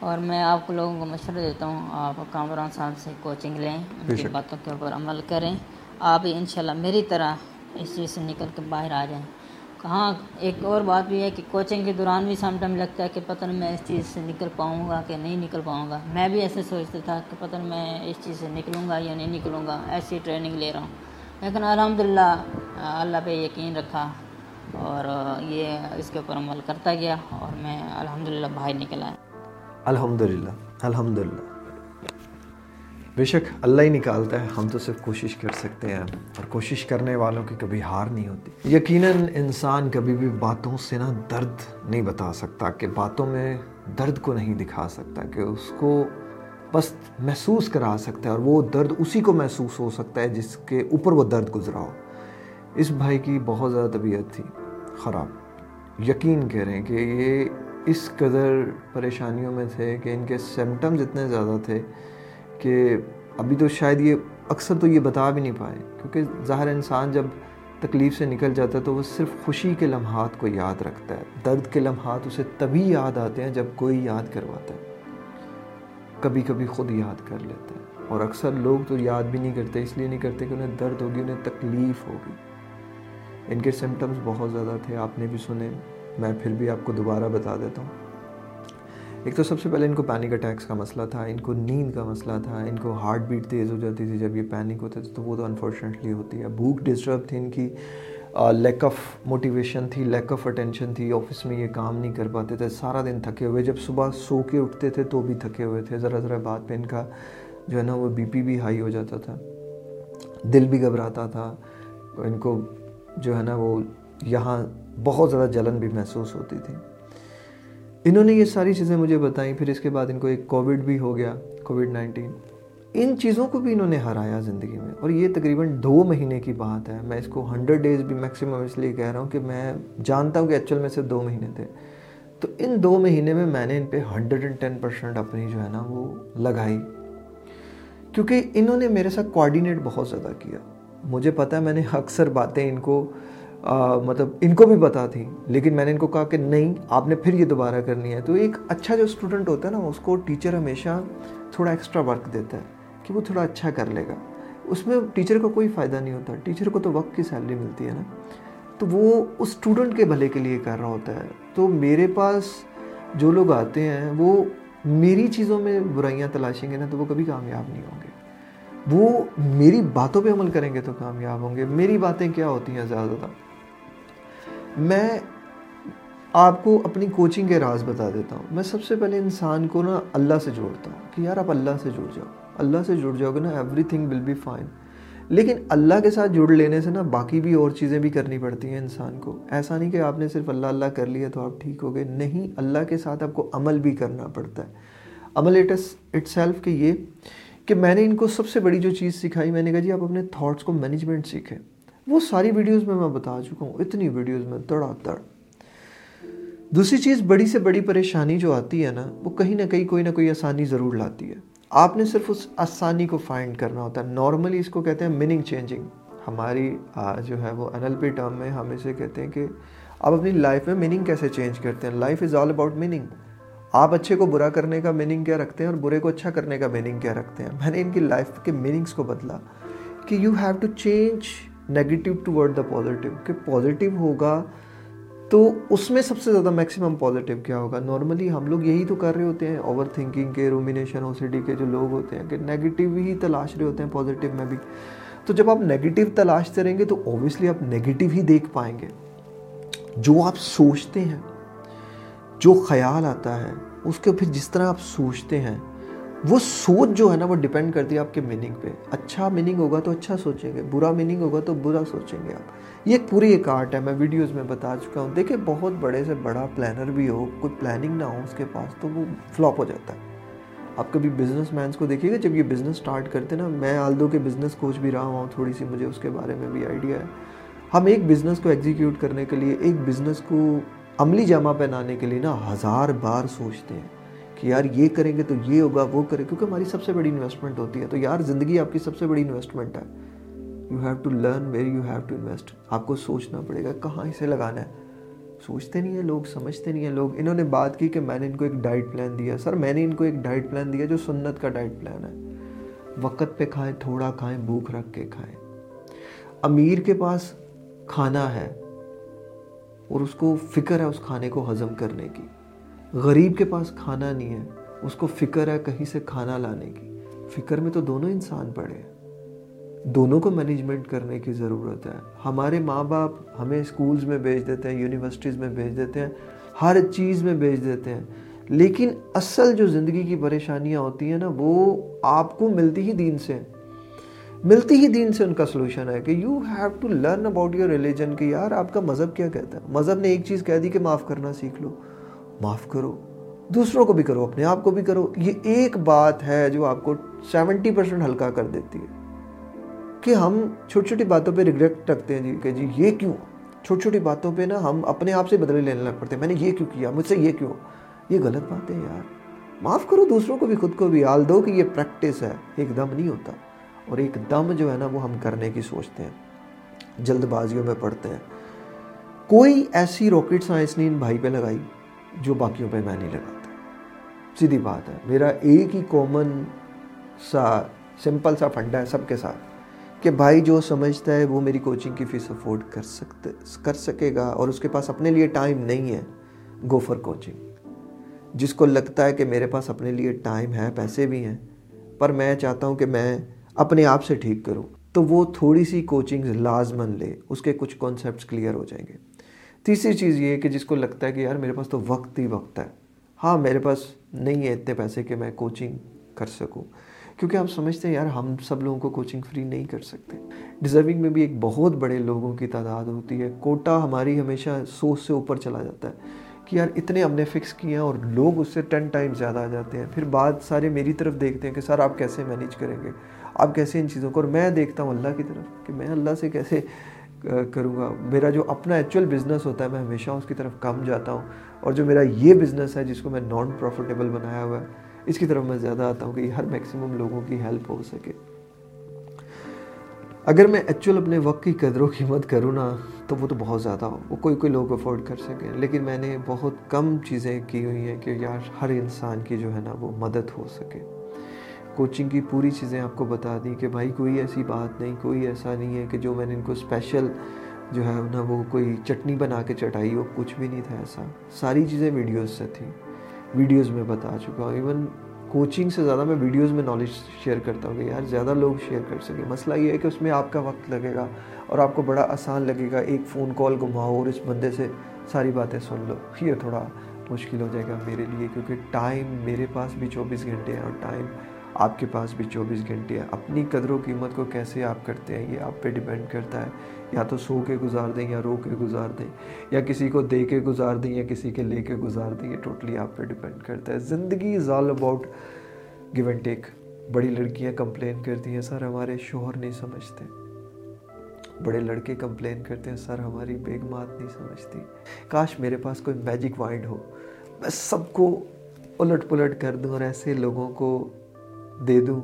Speaker 2: اور میں آپ کو لوگوں کو مشورہ دیتا ہوں آپ کامران صاحب سے کوچنگ لیں ان کی باتوں کے اوپر عمل کریں۔ آپ انشاءاللہ میری طرح اس چیز سے نکل کے باہر آ جائیں۔ ہاں ایک اور بات بھی ہے کہ کوچنگ کے دوران بھی سم ٹائم لگتا ہے کہ پتہ نہیں میں اس چیز سے نکل پاؤں گا کہ نہیں نکل پاؤں گا۔ میں بھی ایسے سوچتا تھا کہ پتہ نہیں میں اس چیز سے نکلوں گا یا نہیں نکلوں گا ایسی ٹریننگ لے رہا ہوں۔ لیکن الحمدللہ اللہ پہ یقین رکھا۔ اور یہ اس کے اوپر عمل کرتا گیا اور میں الحمدللہ باہر نکلا
Speaker 1: الحمدللہ الحمدللہ۔ بے شک اللہ ہی نکالتا ہے، ہم تو صرف کوشش کر سکتے ہیں اور کوشش کرنے والوں کی کبھی ہار نہیں ہوتی۔ یقیناً انسان کبھی بھی باتوں سے نا درد نہیں بتا سکتا کہ باتوں میں درد کو نہیں دکھا سکتا کہ اس کو بس محسوس کرا سکتا ہے اور وہ درد اسی کو محسوس ہو سکتا ہے جس کے اوپر وہ درد گزرا ہو۔ اس بھائی کی بہت زیادہ طبیعت تھی، خراب۔ یقین کہہ رہے ہیں کہ یہ اس قدر پریشانیوں میں تھے کہ ان کے سمٹمز اتنے زیادہ تھے کہ ابھی تو شاید یہ اکثر تو یہ بتا بھی نہیں پائے۔ کیونکہ ظاہر انسان جب تکلیف سے نکل جاتا ہے تو وہ صرف خوشی کے لمحات کو یاد رکھتا ہے۔ درد کے لمحات اسے تبھی یاد آتے ہیں جب کوئی یاد کرواتا ہے۔ کبھی کبھی خود یاد کر لیتا ہے۔ اور اکثر لوگ تو یاد بھی نہیں کرتے، اس لیے نہیں کرتے کہ انہیں درد ہوگی، انہیں تکلیف ہوگی۔ ان کے سمٹمز بہت زیادہ تھے، آپ نے بھی سنے، میں پھر بھی آپ کو دوبارہ بتا دیتا ہوں۔ ایک تو سب سے پہلے ان کو پینک اٹیکس کا مسئلہ تھا، ان کو نیند کا مسئلہ تھا، ان کو ہارٹ بیٹ تیز ہو جاتی تھی۔ جب یہ پینک ہوتے تھے تو وہ تو انفارچونیٹلی ہوتی ہے۔ بھوک ڈسٹرب تھی ان کی لیک آف موٹیویشن تھی لیک آف اٹینشن تھی۔ آفس میں یہ کام نہیں کر پاتے تھے، سارا دن تھکے ہوئے۔ جب صبح سو کے اٹھتے تھے تو بھی تھکے ہوئے تھے۔ ذرا ذرا بات پہ ان کا جو ہے نا وہ بی پی بھی ہائی ہو جاتا تھا۔ دل بھی گھبراتا تھا۔ ان کو جو ہے نا وہ یہاں بہت زیادہ جلن بھی محسوس ہوتی تھی۔ انہوں نے یہ ساری چیزیں مجھے بتائیں، پھر اس کے بعد ان کو ایک کووڈ بھی ہو گیا کووڈ نائنٹین ان چیزوں کو بھی انہوں نے ہرایا زندگی میں۔ اور یہ تقریباً دو مہینے کی بات ہے۔ میں اس کو ہنڈریڈ ڈیز بھی میکسیمم اس لیے کہہ رہا ہوں کہ میں جانتا ہوں کہ ایکچوئل میں صرف دو مہینے تھے۔ تو ان دو مہینے میں میں نے ان پہ ہنڈریڈ اینڈ ٹین پرسینٹ اپنی جو ہے نا وہ لگائی۔ کیونکہ انہوں نے میرے ساتھ کوآڈینیٹ بہت زیادہ کیا۔ مجھے پتا ہے میں نے اکثر باتیں ان کو مطلب ان کو بھی پتا تھی لیکن میں نے ان کو کہا کہ نہیں، آپ نے پھر یہ دوبارہ کرنی ہے۔ تو ایک اچھا جو اسٹوڈنٹ ہوتا ہے نا، اس کو ٹیچر ہمیشہ تھوڑا ایکسٹرا ورک دیتا ہے کہ وہ تھوڑا اچھا کر لے گا۔ اس میں ٹیچر کا کوئی فائدہ نہیں ہوتا ٹیچر کو تو وقت کی سیلری ملتی ہے نا۔ تو وہ اس اسٹوڈنٹ کے بھلے کے لیے کر رہا ہوتا ہے۔ تو میرے پاس جو لوگ آتے ہیں، وہ میری چیزوں میں برائیاں تلاشیں گے نا، تو وہ کبھی کامیاب نہیں ہوں گے۔ وہ میری باتوں پہ عمل کریں گے تو کامیاب ہوں گے۔ میری باتیں کیا ہوتی ہیں زیادہ؟ تر میں آپ کو اپنی کوچنگ کے راز بتا دیتا ہوں۔ میں سب سے پہلے انسان کو نا اللہ سے جوڑتا ہوں کہ یار آپ اللہ سے جڑ جاؤ۔ اللہ سے جڑ جاؤ گے نا everything will be fine لیکن اللہ کے ساتھ جڑ لینے سے نا باقی بھی اور چیزیں بھی کرنی پڑتی ہیں انسان کو۔ ایسا نہیں کہ آپ نے صرف اللہ اللہ کر لیا تو آپ ٹھیک ہو گئے۔ نہیں، اللہ کے ساتھ آپ کو عمل بھی کرنا پڑتا ہے۔ عمل اٹ اٹ سیلف کہ یہ کہ میں نے ان کو سب سے بڑی جو چیز سکھائی، میں نے کہا جی آپ اپنے تھاٹس کو مینجمنٹ سیکھیں۔ وہ ساری ویڈیوز میں میں بتا چکا ہوں، اتنی ویڈیوز میں تڑا تڑ دوسری چیز بڑی سے بڑی پریشانی جو آتی ہے نا، وہ کہیں نہ کہیں، کوئی نہ کوئی آسانی ضرور لاتی ہے۔ آپ نے صرف اس آسانی کو فائنڈ کرنا ہوتا ہے۔ نارملی اس کو کہتے ہیں میننگ چینجنگ ہماری جو ہے وہ این ایل پی ٹرم میں ہم اسے کہتے ہیں کہ آپ اپنی لائف میں میننگ کیسے چینج کرتے ہیں۔ Life is all about meaning آپ اچھے کو برا کرنے کا میننگ کیا رکھتے ہیں اور برے کو اچھا کرنے کا میننگ کیا رکھتے ہیں؟ میں نے ان کی لائف کے میننگس کو بدلا کہ you have to change negative towards the positive کہ پازیٹیو ہوگا تو اس میں سب سے زیادہ میکسیمم پازیٹیو کیا ہوگا؟ نارملی ہم لوگ یہی تو کر رہے ہوتے ہیں اوور تھنکنگ کے رومینیشن او سی ڈی کے جو لوگ ہوتے ہیں، کہ نیگیٹیو ہی تلاش رہے ہوتے ہیں پازیٹیو میں بھی۔ تو جب آپ نیگیٹیو تلاشتے رہیں گے تو اوبیسلی آپ نیگیٹیو ہی دیکھ پائیں گے۔ جو آپ سوچتے ہیں جو خیال آتا ہے، اس کے پھر جس طرح آپ سوچتے ہیں، وہ سوچ جو ہے نا، وہ ڈپینڈ کرتی ہے آپ کے میننگ پہ۔ اچھا میننگ ہوگا تو اچھا سوچیں گے، برا میننگ ہوگا تو برا سوچیں گے آپ۔ یہ ایک پوری ایک آرٹ ہے، میں ویڈیوز میں بتا چکا ہوں۔ دیکھیں، بہت بڑے سے بڑا پلانر بھی ہو، کوئی پلاننگ نہ ہو اس کے پاس، تو وہ فلاپ ہو جاتا ہے۔ آپ کبھی بزنس مینس کو دیکھیے گا، جب یہ بزنس اسٹارٹ کرتے نا، میں آلدو کے بزنس کوچ بھی رہا ہوں، تھوڑی سی مجھے اس کے بارے میں بھی آئیڈیا ہے۔ ہم ایک بزنس کو ایگزیکیوٹ کرنے کے لیے ایک بزنس کو عملی جامع پہنانے کے لیے نا ہزار بار سوچتے ہیں کہ یار یہ کریں گے تو یہ ہوگا، وہ کریں کیونکہ ہماری سب سے بڑی انویسٹمنٹ ہوتی ہے۔ تو یار زندگی آپ کی سب سے بڑی انویسٹمنٹ ہے۔ You have to learn very you have to invest آپ کو سوچنا پڑے گا کہاں اسے لگانا ہے۔ سوچتے نہیں ہیں لوگ، سمجھتے نہیں ہیں لوگ۔ انہوں نے بات کی کہ میں نے ان کو ایک ڈائٹ پلان دیا۔ سر، میں نے ان کو ایک ڈائٹ پلان دیا جو سنت کا ڈائٹ پلان ہے۔ وقت پہ کھائیں، تھوڑا کھائیں، بھوک رکھ کے کھائیں۔ امیر کے پاس کھانا ہے۔ اور اس کو فکر ہے اس کھانے کو ہضم کرنے کی۔ غریب کے پاس کھانا نہیں ہے، اس کو فکر ہے کہیں سے کھانا لانے کی۔ فکر میں تو دونوں انسان پڑے ہیں۔ دونوں کو مینجمنٹ کرنے کی ضرورت ہے۔ ہمارے ماں باپ ہمیں اسکولز میں بھیج دیتے ہیں یونیورسٹیز میں بھیج دیتے ہیں، ہر چیز میں بھیج دیتے ہیں۔ لیکن اصل جو زندگی کی پریشانیاں ہوتی ہیں نا، وہ آپ کو ملتی ہی دین سے۔ ملتی ہی دین سے ان کا سلوشن ہے کہ you have to learn about your religion کہ یار آپ کا مذہب کیا کہتا ہے؟ مذہب نے ایک چیز کہہ دی کہ معاف کرنا سیکھ لو۔ معاف کرو۔ دوسروں کو بھی کرو، اپنے آپ کو بھی کرو۔ یہ ایک بات ہے جو آپ کو سیونٹی پرسینٹ ہلکا کر دیتی ہے۔ کہ ہم چھوٹی چھوٹی باتوں پہ ریگریٹ رکھتے ہیں جی کہ جی یہ کیوں؟ چھوٹی چھوٹی باتوں پہ نا ہم اپنے آپ سے بدلے لینے لگ پڑتے ہیں۔ میں نے یہ کیوں کیا؟ مجھ سے یہ کیوں؟ یہ غلط بات ہے یار۔ معاف کرو، دوسروں کو بھی، خود کو بھی۔ آل دو کہ یہ پریکٹس ہے۔ ایک دم نہیں ہوتا۔ اور ایک دم جو ہے نا وہ ہم کرنے کی سوچتے ہیں۔ جلد بازیوں میں پڑھتے ہیں۔ کوئی ایسی راکٹ سائنس نہیں ان بھائی پہ لگائی جو باقیوں پہ میں نہیں لگاتا۔ سیدھی بات ہے۔ میرا ایک ہی کامن سا سمپل سا فنڈا ہے سب کے ساتھ کہ بھائی جو سمجھتا ہے وہ میری کوچنگ کی فیس افورڈ کر سکتے، کر سکے گا اور اس کے پاس اپنے لیے ٹائم نہیں ہے۔ گو فار کوچنگ جس کو لگتا ہے کہ میرے پاس اپنے لیے ٹائم ہے، پیسے بھی ہیں، پر میں چاہتا ہوں کہ میں اپنے آپ سے ٹھیک کروں تو وہ تھوڑی سی کوچنگ لازمن لے، اس کے کچھ کانسیپٹس کلیئر ہو جائیں گے۔ تیسری چیز یہ ہے کہ جس کو لگتا ہے کہ یار میرے پاس تو وقت ہی وقت ہے۔ ہاں میرے پاس نہیں ہے اتنے پیسے کہ میں کوچنگ کر سکوں۔ کیونکہ آپ سمجھتے ہیں یار، ہم سب لوگوں کو کوچنگ فری نہیں کر سکتے۔ ڈیزرونگ میں بھی ایک بہت بڑے لوگوں کی تعداد ہوتی ہے۔ کوٹا ہماری ہمیشہ سوچ سے اوپر چلا جاتا ہے کہ یار، اتنے ہم نے فکس کیے ہیں اور لوگ اس سے ٹین ٹائم زیادہ آ جاتے ہیں۔ پھر بعد سارے میری طرف دیکھتے ہیں کہ سر، آپ کیسے مینیج کریں گے؟ آپ کیسے ان چیزوں کو اور میں دیکھتا ہوں اللہ کی طرف کہ میں اللہ سے کیسے کروں گا۔ میرا جو اپنا ایکچوئل بزنس ہوتا ہے، میں ہمیشہ اس کی طرف کم جاتا ہوں۔ اور جو میرا یہ بزنس ہے، جس کو میں نان پروفیٹیبل بنایا ہوا ہے، اس کی طرف میں زیادہ آتا ہوں کہ ہر میکسیمم لوگوں کی ہیلپ ہو سکے۔ اگر میں ایکچوئل اپنے وقت کی قدر و قیمت کروں نا، تو وہ تو بہت زیادہ ہو۔ وہ کوئی کوئی لوگ افورڈ کر سکیں۔ لیکن میں نے بہت کم چیزیں کی ہوئی ہیں کہ یار، ہر انسان کی جو ہے نا، وہ مدد ہو سکے۔ کوچنگ کی پوری چیزیں آپ کو بتا دیں کہ بھائی کوئی ایسی بات نہیں، کوئی ایسا نہیں ہے کہ جو میں نے ان کو اسپیشل جو ہے نا وہ کوئی چٹنی بنا کے چٹائی ہو، کچھ بھی نہیں تھا ایسا۔ ساری چیزیں ویڈیوز سے تھیں۔ ویڈیوز میں بتا چکا ہوں۔ ایون کوچنگ سے زیادہ میں ویڈیوز میں نالج شیئر کرتا ہوں کہ یار زیادہ لوگ شیئر کر سکیں۔ مسئلہ یہ ہے کہ اس میں آپ کا وقت لگے گا اور آپ کو بڑا آسان لگے گا ایک فون کال گھماؤ اور اس بندے سے ساری باتیں سن لو۔ یہ تھوڑا مشکل ہو جائے گا میرے لیے کیونکہ ٹائم میرے پاس بھی چوبیس گھنٹے ہیں اور ٹائم آپ کے پاس بھی چوبیس گھنٹے ہیں۔ اپنی قدر و قیمت کو کیسے آپ کرتے ہیں؟ یہ آپ پہ ڈیپینڈ کرتا ہے۔ یا تو سو کے گزار دیں یا رو کے گزار دیں۔ یا کسی کو دے کے گزار دیں یا کسی کے لے کے گزار دیں، یہ ٹوٹلی آپ پہ ڈیپینڈ کرتا ہے۔ زندگی is all about give and take بڑی لڑکیاں کمپلین کرتی ہیں، سر، ہمارے شوہر نہیں سمجھتے۔ بڑے لڑکے کمپلین کرتے ہیں، سر، ہماری بیگمات نہیں سمجھتی۔ کاش میرے پاس کوئی میجک وائنڈ ہو۔ میں سب کو الٹ پلٹ کر دوں اور ایسے لوگوں کو دے دوں۔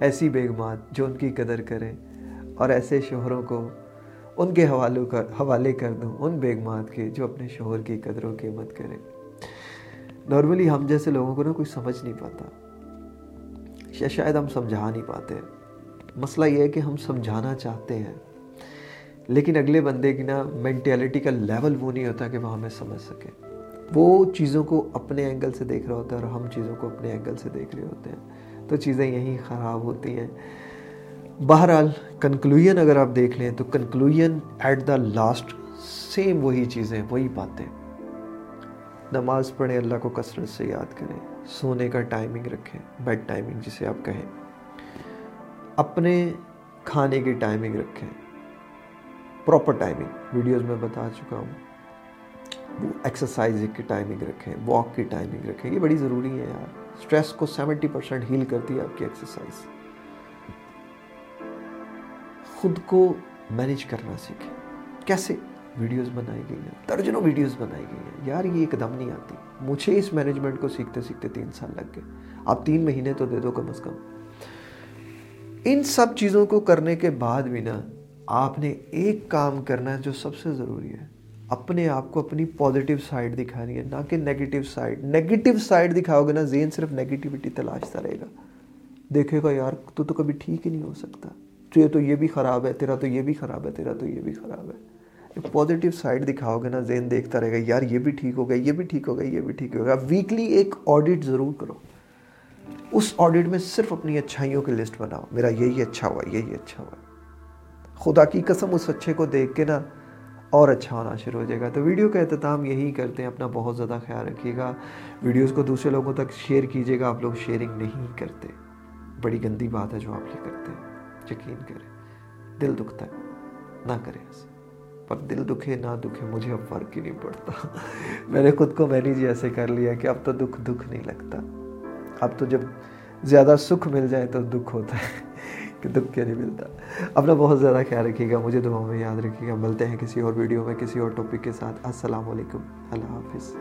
Speaker 1: ایسی بیگمات جو ان کی قدر کریں اور ایسے شوہروں کو ان کے حوالوں کا حوالے کر دوں، ان بیگمات کے جو اپنے شوہر کی قدر و قیمت کریں۔ نارملی ہم جیسے لوگوں کو نا کوئی سمجھ نہیں پاتا۔ شاید ہم سمجھا نہیں پاتے۔ مسئلہ یہ ہے کہ ہم سمجھانا چاہتے ہیں۔ لیکن اگلے بندے کی نا مینٹیلٹی کا لیول وہ نہیں ہوتا کہ وہ ہمیں سمجھ سکے۔ وہ چیزوں کو اپنے اینگل سے دیکھ رہا ہوتا ہے اور ہم چیزوں کو اپنے اینگل سے دیکھ رہے ہوتے ہیں۔ تو چیزیں یہیں خراب ہوتی ہیں۔ بہرحال کنکلوژن اگر آپ دیکھ لیں تو conclusion at the last same وہی چیزیں، وہی باتیں۔ نماز پڑھیں، اللہ کو کثرت سے یاد کریں، سونے کا ٹائمنگ رکھیں بیڈ ٹائمنگ جسے آپ کہیں۔ اپنے کھانے کی ٹائمنگ رکھیں۔ پراپر ٹائمنگ ویڈیوز میں بتا چکا ہوں۔ وہ ایکسرسائز کی ٹائمنگ رکھیں واک کی ٹائمنگ رکھیں، یہ بڑی ضروری ہے یار۔ سٹریس کو سیونٹی پرسینٹ ہیل کرتی ہے آپ کی ایکسرسائز خود کو مینیج کرنا سیکھیں. کیسے؟ ویڈیوز بنائی گئی ہیں. درجنوں ویڈیوز بنائی گئی ہیں. یار یہ ایک دم نہیں آتی. مجھے اس مینجمنٹ کو سیکھتے سیکھتے تین سال لگ گئے. آپ تین مہینے تو دے دو کم از کم. ان سب چیزوں کو کرنے کے بعد بھی نا، آپ نے ایک کام کرنا ہے جو سب سے ضروری ہے. اپنے آپ کو اپنی پازیٹیو سائڈ دکھانی ہے، نہ کہ نیگیٹیو سائڈ نیگیٹیو سائڈ دکھاؤ گے نا زین صرف نیگیٹیوٹی تلاشتا رہے گا۔ دیکھے گا، یار، تو تو کبھی ٹھیک ہی نہیں ہو سکتا۔ تو یہ تو یہ بھی خراب ہے، تیرا تو یہ بھی خراب ہے، تیرا تو یہ بھی خراب ہے۔ پازیٹیو سائڈ دکھاؤ گے نا زین دیکھتا رہے گا، یار، یہ بھی ٹھیک ہو گیا، یہ بھی ٹھیک ہو گیا، یہ بھی ٹھیک ہو گیا۔ ویکلی ایک آڈٹ ضرور کرو۔ اس آڈٹ میں صرف اپنی اچھائیوں کی لسٹ بناؤ۔ میرا یہی اچھا ہوا، یہی اچھا ہوا۔ خدا کی قسم، اس اچھے کو دیکھ کے نا اور اچھا ہونا شروع ہو جائے گا۔ تو ویڈیو کا اہتمام یہی کرتے ہیں، اپنا بہت زیادہ خیال رکھیے گا۔ ویڈیوز کو دوسرے لوگوں تک شیئر کیجیے گا، آپ لوگ شیئرنگ نہیں کرتے۔ بڑی گندی بات ہے جو آپ یہ کرتے ہیں۔ یقین کریں، دل دکھتا ہے۔ نہ کریں ایسے پر دل دکھے نہ دکھے مجھے اب فرق ہی نہیں پڑتا۔ میں نے خود کو مینیج ایسے کر لیا کہ اب تو دکھ دکھ نہیں لگتا۔ اب تو جب زیادہ سکھ مل جائے تو دکھ ہوتا ہے۔ کہ دکھ کیا نہیں ملتا؟ اپنا بہت زیادہ خیال رکھیے گا، مجھے دعاؤں میں یاد رکھیے گا، ملتے ہیں کسی اور ویڈیو میں، کسی اور ٹاپک کے ساتھ۔ السلام علیکم۔ اللہ حافظ۔